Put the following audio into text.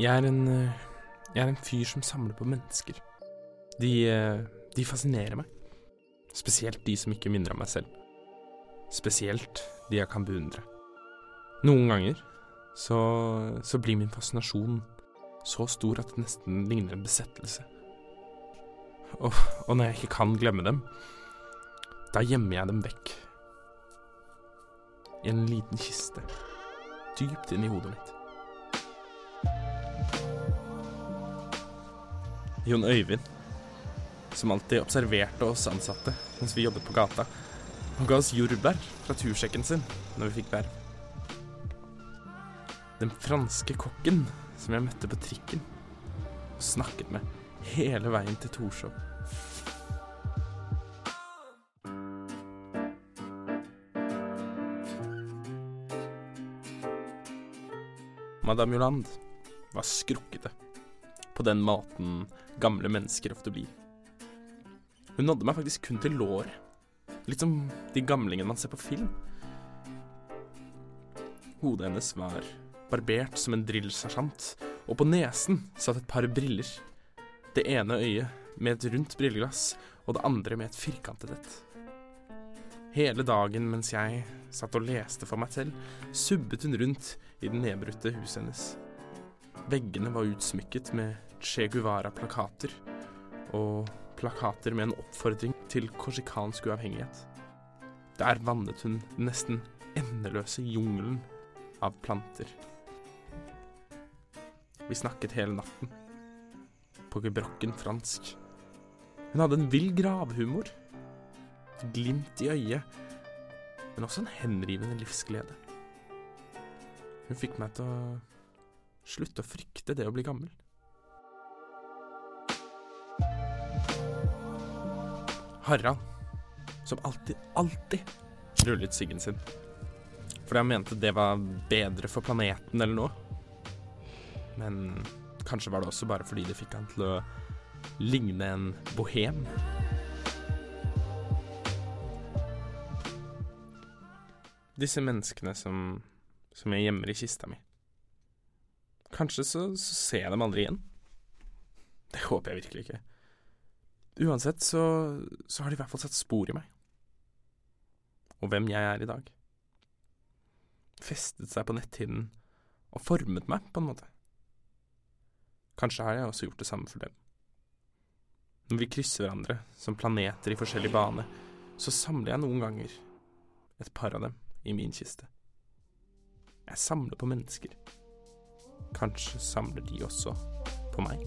Jeg er en eh, Jeg er en fyr som samler på mennesker. De, eh, de fascinerer meg. Spesielt de som ikke minner om meg selv. Spesielt de jeg kan beundre. Noen ganger så, så blir min fascinasjon så stor at det nesten ligner en besettelse. Og, og når jeg ikke kan glemme dem, da gjemmer jeg dem vekk. I en liten kiste. Dypt inn i hodet mitt. Jon Øyvind, som alltid observerte oss ansatte mens vi jobbet på gata, Han ga oss jordbær fra tursjekken sin når vi fikk verv. Den franske kokken som jeg møtte på trikken og snakket med hele veien til Torshov. Madame Joland var skrukkete, på den måten gamle mennesker ofte blir. Hun nådde meg faktisk kun til låret, litt som de gamlingene man ser på film. Hodet hennes var barbert som en drillsersjant, og på nesen satt et par briller. Det ene øyet med et rundt brilleglass, og det andre med et firkantet et. Hele dagen mens jeg satt og leste for meg selv, subbet hun rundt i det nedbrutte huset hennes. Veggene var utsmykket med Che Guevara-plakater, og plakater med en oppfordring til korsikansk uavhengighet. Der vannet hun den nesten endeløse jungelen av planter. Vi snakket hele natten. På gebrokken fransk. Hun hadde en vill gravhumor. Et glimt i øyet, men også en henrivende livsglede. Hun fikk meg til å slutte å frykte det å bli gammel. Harald, som alltid, alltid rullet siggen sin. Fordi han mente det var bedre for planeten eller noe. Men kanskje var det også bare fordi det fikk han til å ligne en bohem. Disse menneskene som, som jeg gjemmer i kista mi. Kanskje så, så ser jeg dem aldri igjen. Det håper jeg virkelig ikke. Uansett så, så har de i hvert fall satt spor i meg. Og hvem jeg er i dag. Festet seg på netthinnen og formet meg, på en måte. Kanskje har jeg også gjort det samme for dem. Når vi krysser hverandre som planeter i forskjellig bane, så samler jeg noen ganger et par av dem i min kiste. Jeg samler på mennesker. Kanskje samler de også på meg.